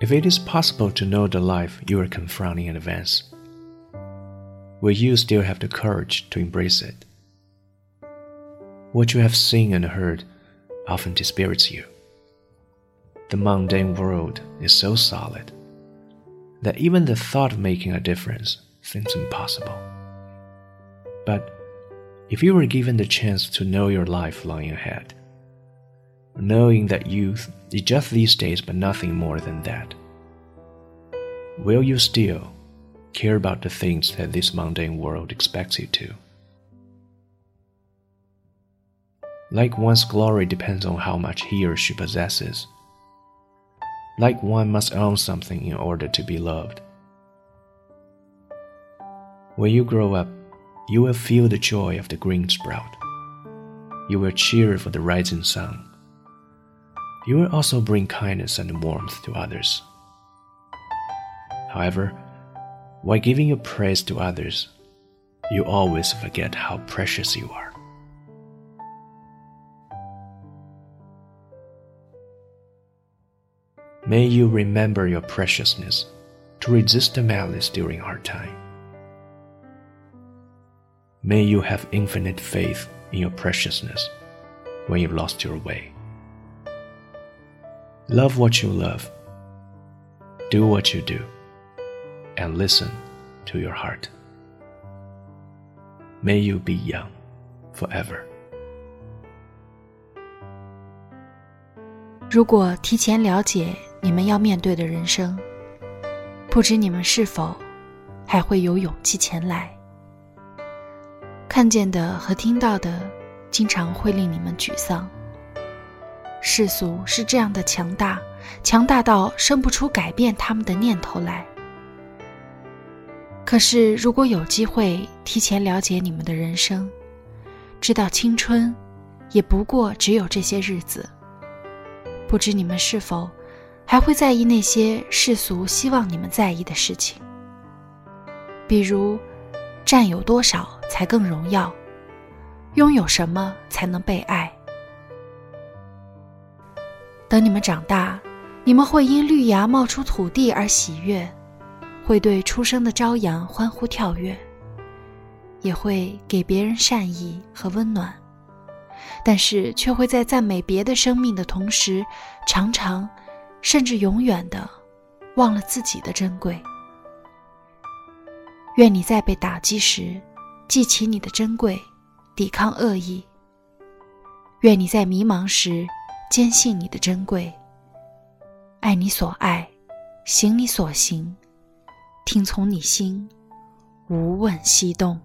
If it is possible to know the life you are confronting in advance, will you still have the courage to embrace it? What you have seen and heard often dispirits you. The mundane world is so solid that even the thought of making a difference seems impossible. But if you were given the chance to know your life lying ahead, knowing that youth is just these days but nothing more than that, will you still care about the things that this mundane world expects you to? Like one's glory depends on how much he or she possesses. Like one must own something in order to be loved. When you grow up, you will feel the joy of the green sprout. You will cheer for the rising sun. You will also bring kindness and warmth to others. However, while giving your praise to others, you always forget how precious you are. May you remember your preciousness to resist the malice during hard time. May you have infinite faith in your preciousness when you've lost your way. Love what you love, do what you do, and listen to your heart. May you be young forever. 如果提前了解你们要面对的人生，不知你们是否还会有勇气前来？看见的和听到的，经常会令你们沮丧。世俗是这样的强大，强大到生不出改变他们的念头来。可是，如果有机会提前了解你们的人生，知道青春也不过只有这些日子，不知你们是否？还会在意那些世俗希望你们在意的事情，比如占有多少才更荣耀，拥有什么才能被爱。等你们长大，你们会因绿芽冒出土地而喜悦，会对出生的朝阳欢呼跳跃，也会给别人善意和温暖，但是却会在赞美别的生命的同时，常常。甚至永远的忘了自己的珍贵。愿你在被打击时记起你的珍贵，抵抗恶意。愿你在迷茫时坚信你的珍贵，爱你所爱，行你所行，听从你心，无问西东。